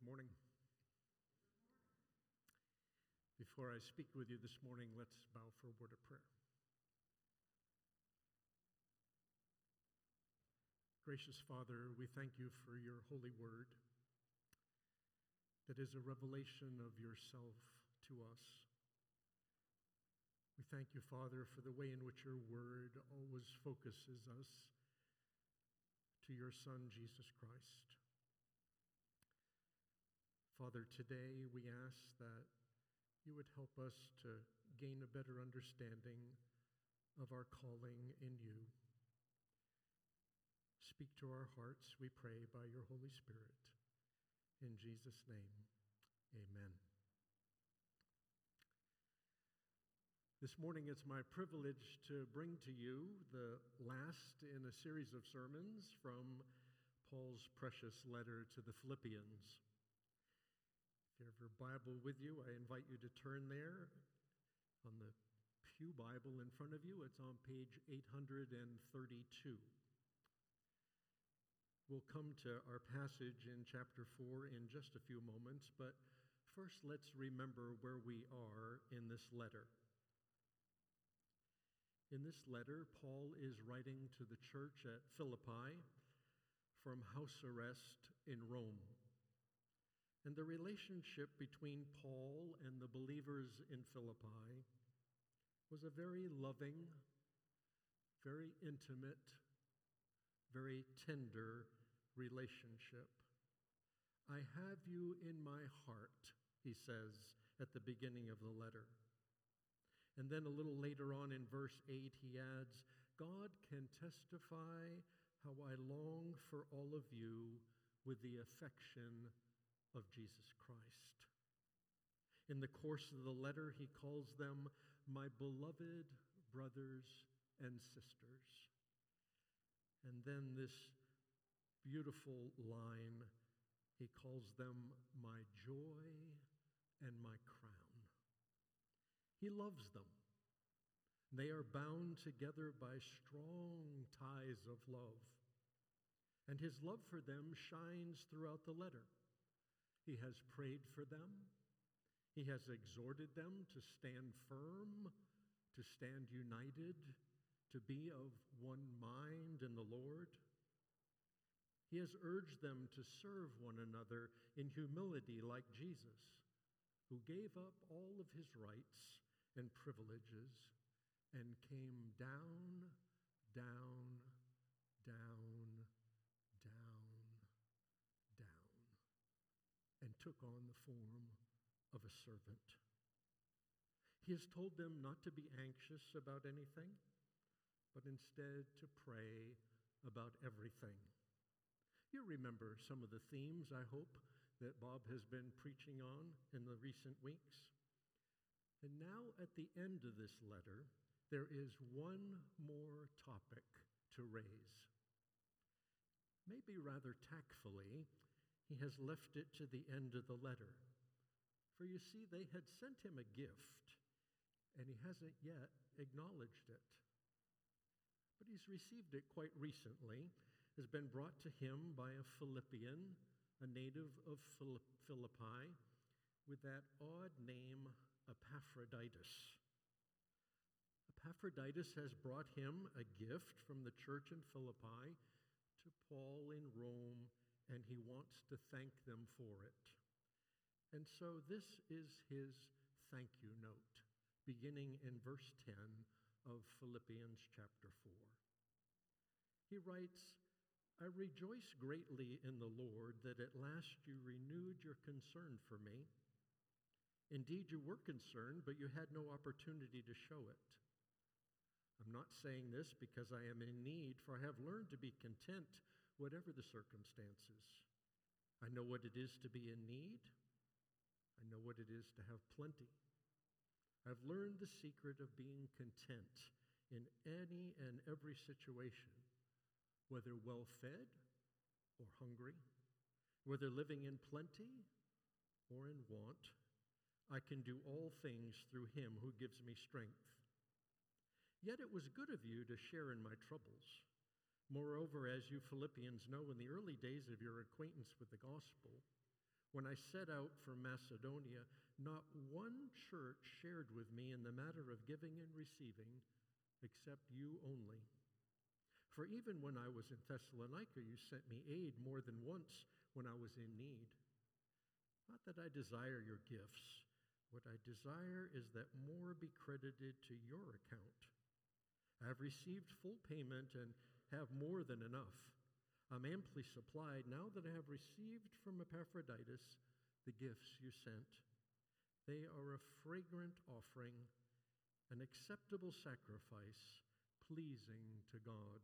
Good morning. Before I speak with you this morning, let's bow for a word of prayer. Gracious Father, we thank you for your holy word that is a revelation of yourself to us. We thank you, Father, for the way in which your word always focuses us to your Son, Jesus Christ. Father, today we ask that you would help us to gain a better understanding of our calling in you. Speak to our hearts, we pray, by your Holy Spirit. In Jesus' name, amen. This morning, it's my privilege to bring to you the last in a series of sermons from Paul's precious letter to the Philippians. You have your Bible with you, I invite you to turn there on the Pew Bible in front of you. It's on page 832. We'll come to our passage in chapter 4 in just a few moments, but first let's remember where we are in this letter. In this letter, Paul is writing to the church at Philippi from house arrest in Rome. And the relationship between Paul and the believers in Philippi was a very loving, very intimate, very tender relationship. I have you in my heart, he says at the beginning of the letter. And then a little later on in verse 8, he adds, God can testify how I long for all of you with the affection of Jesus Christ. In the course of the letter, he calls them my beloved brothers and sisters. And then this beautiful line, he calls them my joy and my crown. He loves them. They are bound together by strong ties of love. And his love for them shines throughout the letter. He has prayed for them. He has exhorted them to stand firm, to stand united, to be of one mind in the Lord. He has urged them to serve one another in humility like Jesus, who gave up all of his rights and privileges and came down, down, down, down and took on the form of a servant. He has told them not to be anxious about anything, but instead to pray about everything. You remember some of the themes, I hope, that Bob has been preaching on in the recent weeks. And now, at the end of this letter, there is one more topic to raise. Maybe rather tactfully, he has left it to the end of the letter. For you see, they had sent him a gift, and he hasn't yet acknowledged it. But he's received it quite recently, has been brought to him by a Philippian, a native of Philippi, with that odd name Epaphroditus. Epaphroditus has brought him a gift from the church in Philippi to Paul in Rome and he wants to thank them for it. And so this is his thank you note, beginning in verse 10 of Philippians chapter 4. He writes, I rejoice greatly in the Lord that at last you renewed your concern for me. Indeed, you were concerned, but you had no opportunity to show it. I'm not saying this because I am in need, for I have learned to be content whatever the circumstances. I know what it is to be in need. I know what it is to have plenty. I've learned the secret of being content in any and every situation, whether well fed or hungry, whether living in plenty or in want. I can do all things through him who gives me strength. Yet it was good of you to share in my troubles. Moreover, as you Philippians know, in the early days of your acquaintance with the gospel, When I set out from Macedonia, not one church shared with me in the matter of giving and receiving, except you only. For even when I was in Thessalonica, you sent me aid more than once when I was in need. Not that I desire your gifts. What I desire is that more be credited to your account. I have received full payment and have more than enough. I'm amply supplied now that I have received from Epaphroditus the gifts you sent. They are a fragrant offering, an acceptable sacrifice, pleasing to God.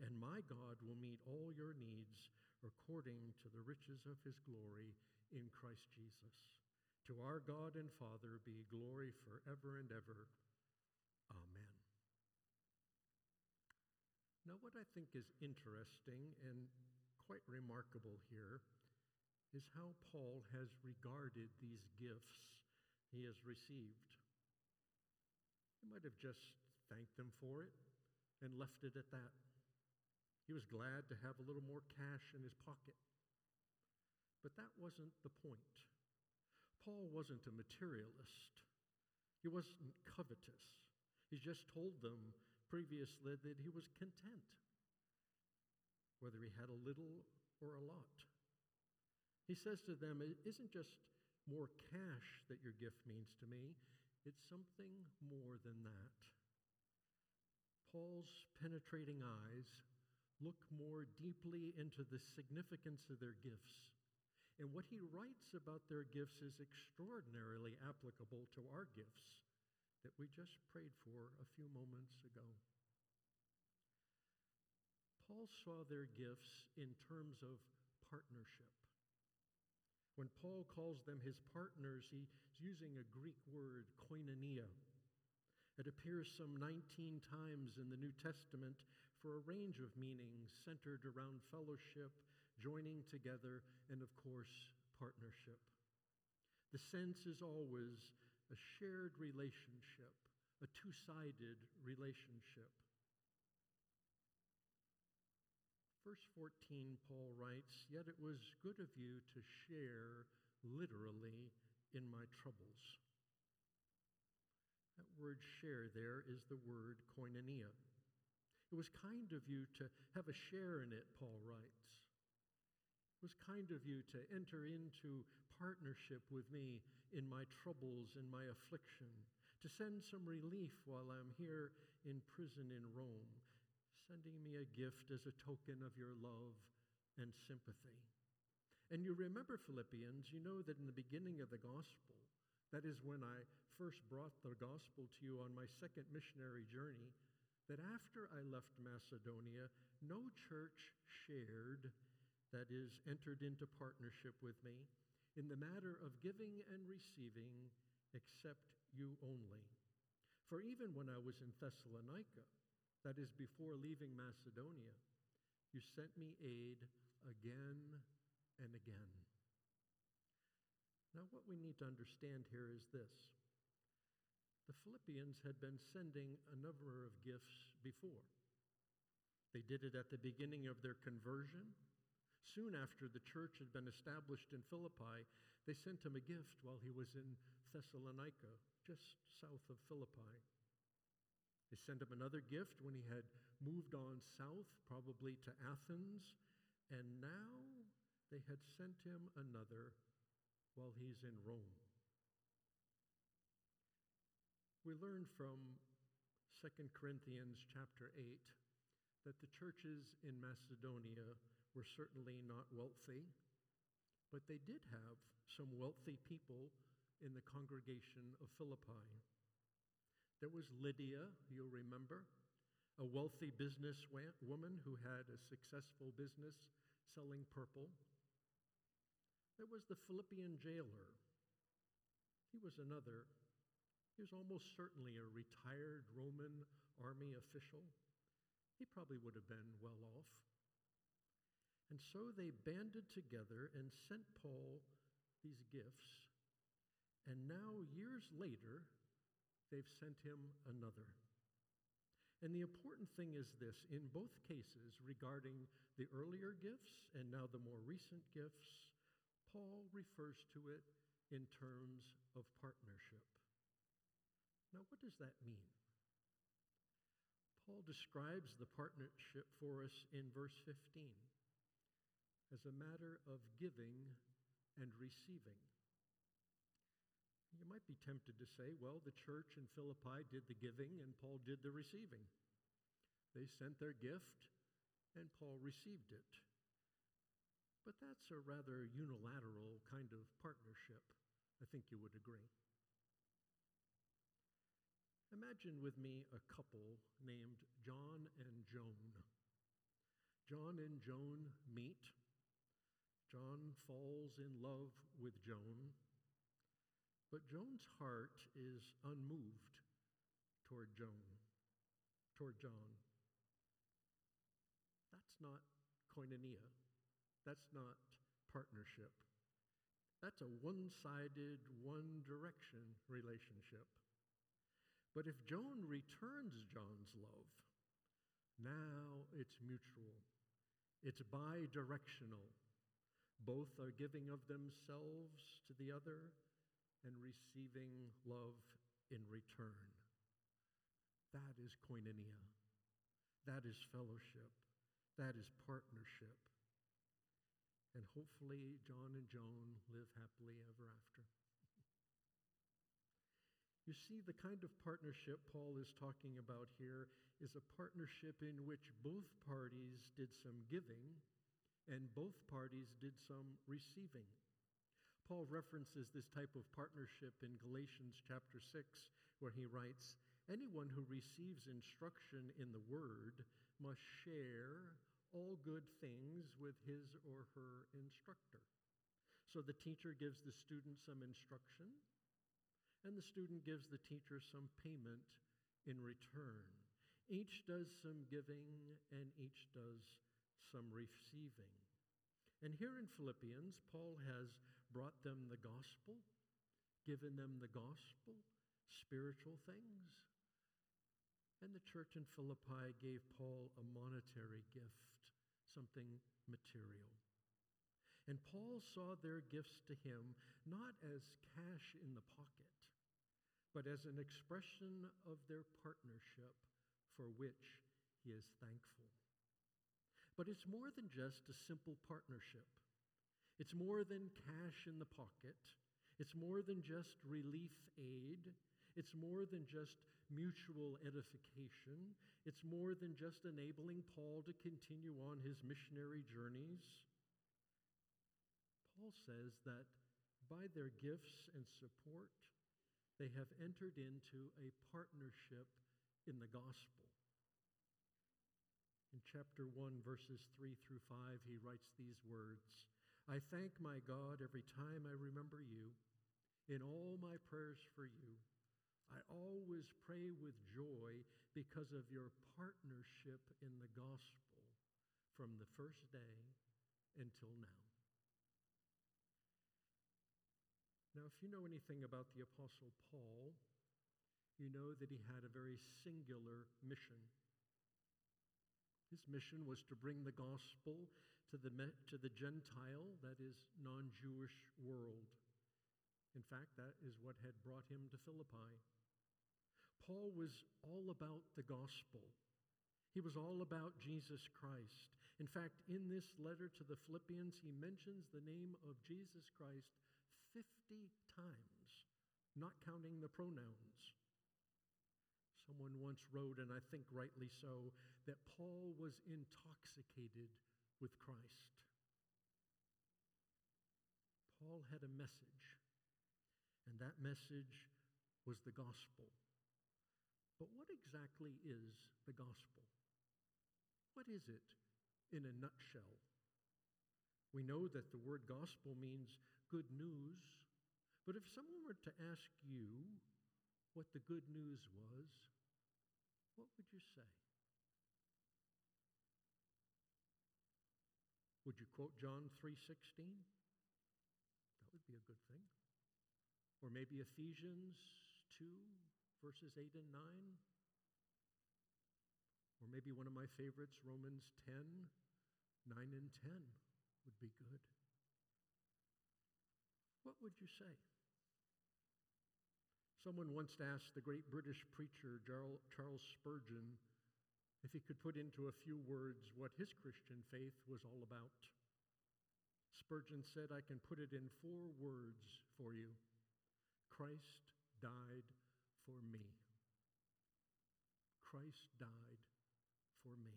And my God will meet all your needs according to the riches of his glory in Christ Jesus. To our God and Father be glory forever and ever. Amen. Now, what I think is interesting and quite remarkable here is how Paul has regarded these gifts he has received. He might have just thanked them for it and left it at that. He was glad to have a little more cash in his pocket. But that wasn't the point. Paul wasn't a materialist, he wasn't covetous. He just told them previously that he was content, whether he had a little or a lot. He says to them, It isn't just more cash that your gift means to me, it's something more than that. Paul's penetrating eyes look more deeply into the significance of their gifts. And what he writes about their gifts is extraordinarily applicable to our gifts that we just prayed for a few moments ago. Paul saw their gifts in terms of partnership. When Paul calls them his partners, he's using a Greek word, koinonia. It appears some 19 times in the New Testament for a range of meanings centered around fellowship, joining together, and of course, partnership. The sense is always a shared relationship, a two sided relationship. Verse 14, Paul writes, Yet it was good of you to share literally in my troubles. That word share there is the word koinonia. It was kind of you to have a share in it, Paul writes. Was kind of you to enter into partnership with me in my troubles and my affliction, to send some relief while I'm here in prison in Rome, sending me a gift as a token of your love and sympathy. And you remember Philippians, you know that in the beginning of the gospel, that is when I first brought the gospel to you on my second missionary journey, that after I left Macedonia, no church shared, that is, entered into partnership with me in the matter of giving and receiving except you only. For even when I was in Thessalonica, that is, before leaving Macedonia, you sent me aid again and again. Now, what we need to understand here is this the Philippians had been sending a number of gifts before. They did it at the beginning of their conversion. Soon after the church had been established in Philippi, they sent him a gift while he was in Thessalonica, just south of Philippi. They sent him another gift when he had moved on south, probably to Athens, and now they had sent him another while he's in Rome. We learn from 2 Corinthians chapter 8 that the churches in Macedonia were certainly not wealthy, but they did have some wealthy people in the congregation of Philippi. There was Lydia, you'll remember, a wealthy business woman who had a successful business selling purple. There was the Philippian jailer. He was another. He was almost certainly a retired Roman army official. He probably would have been well off. And so they banded together and sent Paul these gifts. And now, years later, they've sent him another. And the important thing is this in both cases, regarding the earlier gifts and now the more recent gifts, Paul refers to it in terms of partnership. Now, what does that mean? Paul describes the partnership for us in verse 15 as a matter of giving and receiving. You might be tempted to say, well, the church in Philippi did the giving and Paul did the receiving. They sent their gift and Paul received it. But that's a rather unilateral kind of partnership. I think you would agree. Imagine with me a couple named John and Joan. John and Joan meet. John falls in love with Joan, but Joan's heart is unmoved toward Joan, toward John. That's not koinonia. That's not partnership. That's a one sided, one direction relationship. But if Joan returns John's love, now it's mutual, it's bi directional. Both are giving of themselves to the other and receiving love in return. That is koinonia. That is fellowship. That is partnership. And hopefully, John and Joan live happily ever after. You see, the kind of partnership Paul is talking about here is a partnership in which both parties did some giving and both parties did some receiving. Paul references this type of partnership in Galatians chapter 6, where he writes Anyone who receives instruction in the word must share all good things with his or her instructor. So the teacher gives the student some instruction and the student gives the teacher some payment in return. Each does some giving, and each does some receiving. And here in Philippians, Paul has brought them the gospel, given them the gospel, spiritual things. And the church in Philippi gave Paul a monetary gift, something material. And Paul saw their gifts to him not as cash in the pocket, but as an expression of their partnership for which he is thankful. But it's more than just a simple partnership. It's more than cash in the pocket. It's more than just relief aid. It's more than just mutual edification. It's more than just enabling Paul to continue on his missionary journeys. Paul says that by their gifts and support, they have entered into a partnership in the gospel. In chapter 1, verses 3 through 5, he writes these words I thank my God every time I remember you. In all my prayers for you, I always pray with joy because of your partnership in the gospel from the first day until now. Now, if you know anything about the Apostle Paul, you know that he had a very singular mission. His mission was to bring the gospel to the, to the Gentile, that is, non Jewish world. In fact, that is what had brought him to Philippi. Paul was all about the gospel. He was all about Jesus Christ. In fact, in this letter to the Philippians, he mentions the name of Jesus Christ 50 times, not counting the pronouns. Someone once wrote, and I think rightly so, that Paul was intoxicated with Christ. Paul had a message, and that message was the gospel. But what exactly is the gospel? What is it in a nutshell? We know that the word gospel means good news. But if someone were to ask you what the good news was, what would you say? Would you quote John 3:16? That would be a good thing. Or maybe Ephesians 2 verses 8 and 9? Or maybe one of my favorites, Romans 10, 9 and 10 would be good. What would you say? Someone once asked the great British preacher Charles Spurgeon if he could put into a few words what his Christian faith was all about. Spurgeon said, I can put it in four words for you Christ died for me. Christ died for me.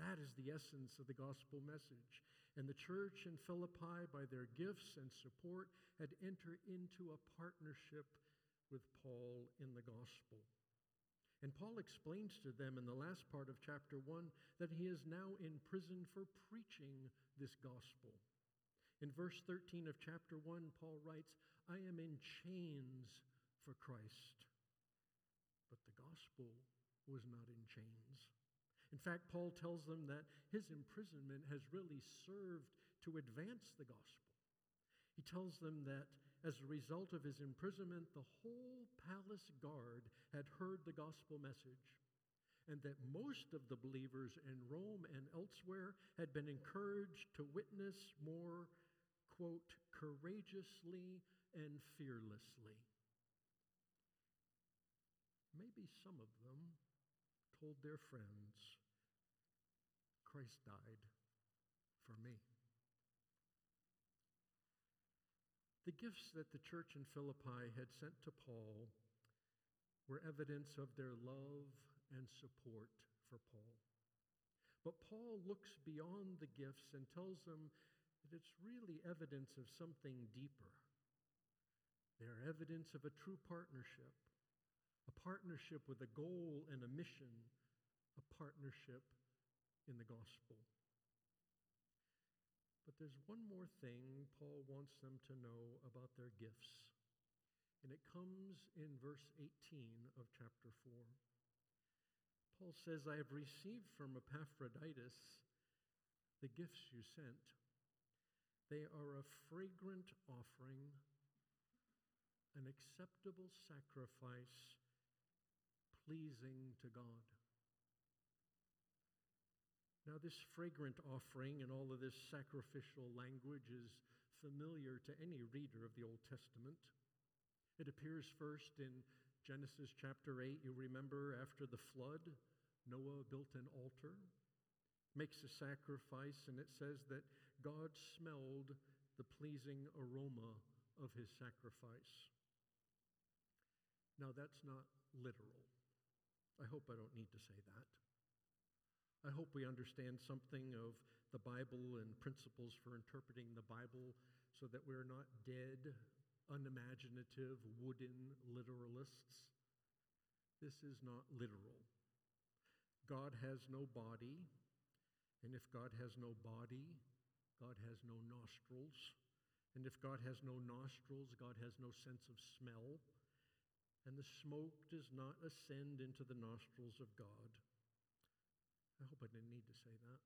That is the essence of the gospel message. And the church in Philippi, by their gifts and support, had entered into a partnership with Paul in the gospel. And Paul explains to them in the last part of chapter 1 that he is now in prison for preaching this gospel. In verse 13 of chapter 1, Paul writes, I am in chains for Christ. But the gospel was not in chains. In fact, Paul tells them that his imprisonment has really served to advance the gospel. He tells them that as a result of his imprisonment, the whole palace guard had heard the gospel message, and that most of the believers in Rome and elsewhere had been encouraged to witness more, quote, courageously and fearlessly. Maybe some of them told their friends, Christ died for me. The gifts that the church in Philippi had sent to Paul were evidence of their love and support for Paul. But Paul looks beyond the gifts and tells them that it's really evidence of something deeper. They're evidence of a true partnership, a partnership with a goal and a mission, a partnership in the gospel. But there's one more thing Paul wants them to know about their gifts, and it comes in verse 18 of chapter 4. Paul says, I have received from Epaphroditus the gifts you sent. They are a fragrant offering, an acceptable sacrifice pleasing to God. Now, this fragrant offering and all of this sacrificial language is familiar to any reader of the Old Testament. It appears first in Genesis chapter 8. You remember after the flood, Noah built an altar, makes a sacrifice, and it says that God smelled the pleasing aroma of his sacrifice. Now, that's not literal. Hope I don't need to say that. I hope we understand something of the Bible and principles for interpreting the Bible so that we're not dead, unimaginative, wooden literalists. This is not literal. God has no body, and if God has no body, God has no nostrils. And if God has no nostrils, God has no sense of smell. And the smoke does not ascend into the nostrils of God. I hope I didn't need to say that.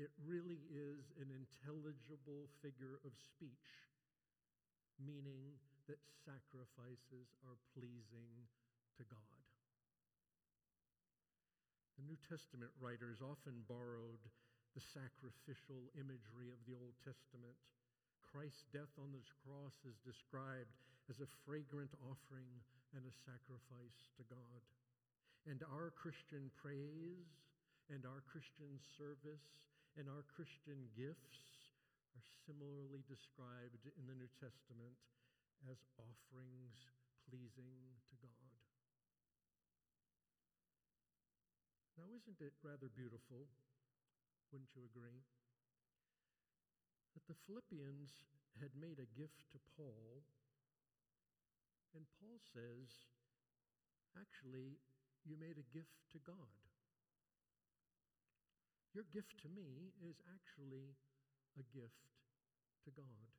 It really is an intelligible figure of speech, meaning that sacrifices are pleasing to God. The New Testament writers often borrowed the sacrificial imagery of the Old Testament. Christ's death on the cross is described as a fragrant offering and a sacrifice to God. And our Christian praise and our Christian service and our Christian gifts are similarly described in the New Testament as offerings pleasing to God. Now, isn't it rather beautiful? Wouldn't you agree? That the Philippians had made a gift to Paul, and Paul says, actually, you made a gift to God. Your gift to me is actually a gift to God.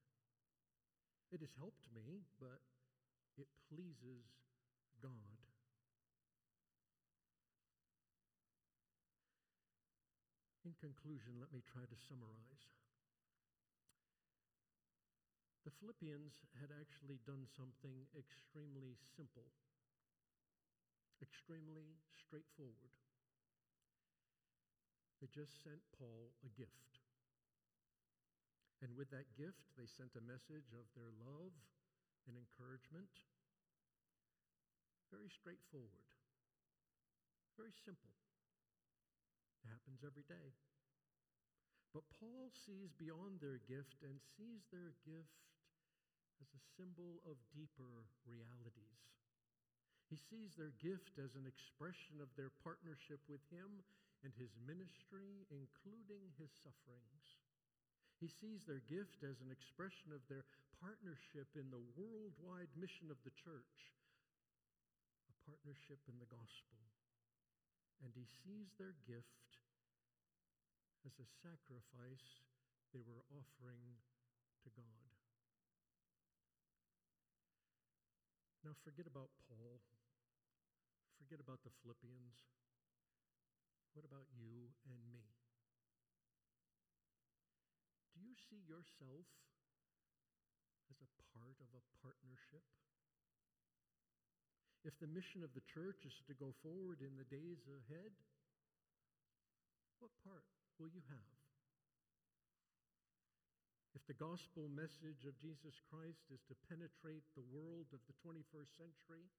It has helped me, but it pleases God. In conclusion, let me try to summarize. Philippians had actually done something extremely simple extremely straightforward. They just sent Paul a gift. And with that gift, they sent a message of their love and encouragement. Very straightforward, very simple. It happens every day. But Paul sees beyond their gift and sees their gift as a symbol of deeper realities. He sees their gift as an expression of their partnership with him and his ministry, including his sufferings. He sees their gift as an expression of their partnership in the worldwide mission of the church, a partnership in the gospel. And he sees their gift as a sacrifice they were offering to God. Now, forget about Paul. Forget about the Philippians. What about you and me? Do you see yourself as a part of a partnership? If the mission of the church is to go forward in the days ahead, what part will you have? If the gospel message of Jesus Christ is to penetrate the world of the 21st century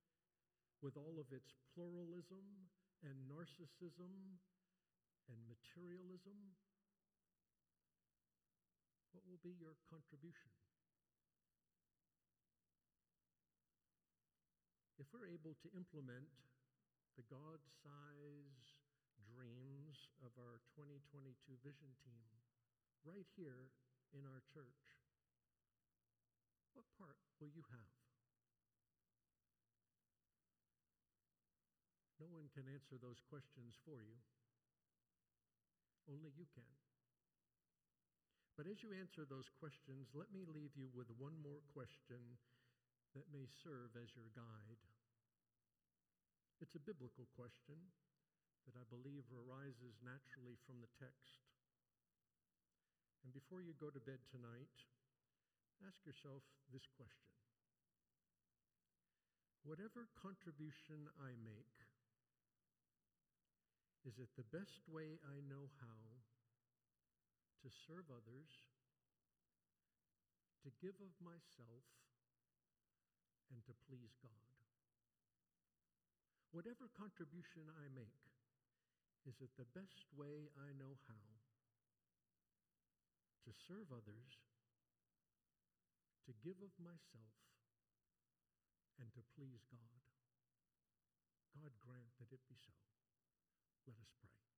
with all of its pluralism and narcissism and materialism, what will be your contribution? If we're able to implement the God size dreams of our 2022 vision team right here in our church, what part will you have? No one can answer those questions for you. Only you can. But as you answer those questions, let me leave you with one more question that may serve as your guide. It's a biblical question that I believe arises naturally from the text. Before you go to bed tonight, ask yourself this question Whatever contribution I make, is it the best way I know how to serve others, to give of myself, and to please God? Whatever contribution I make, is it the best way I know how to serve others, to give of myself, and to please God. God grant that it be so. Let us pray.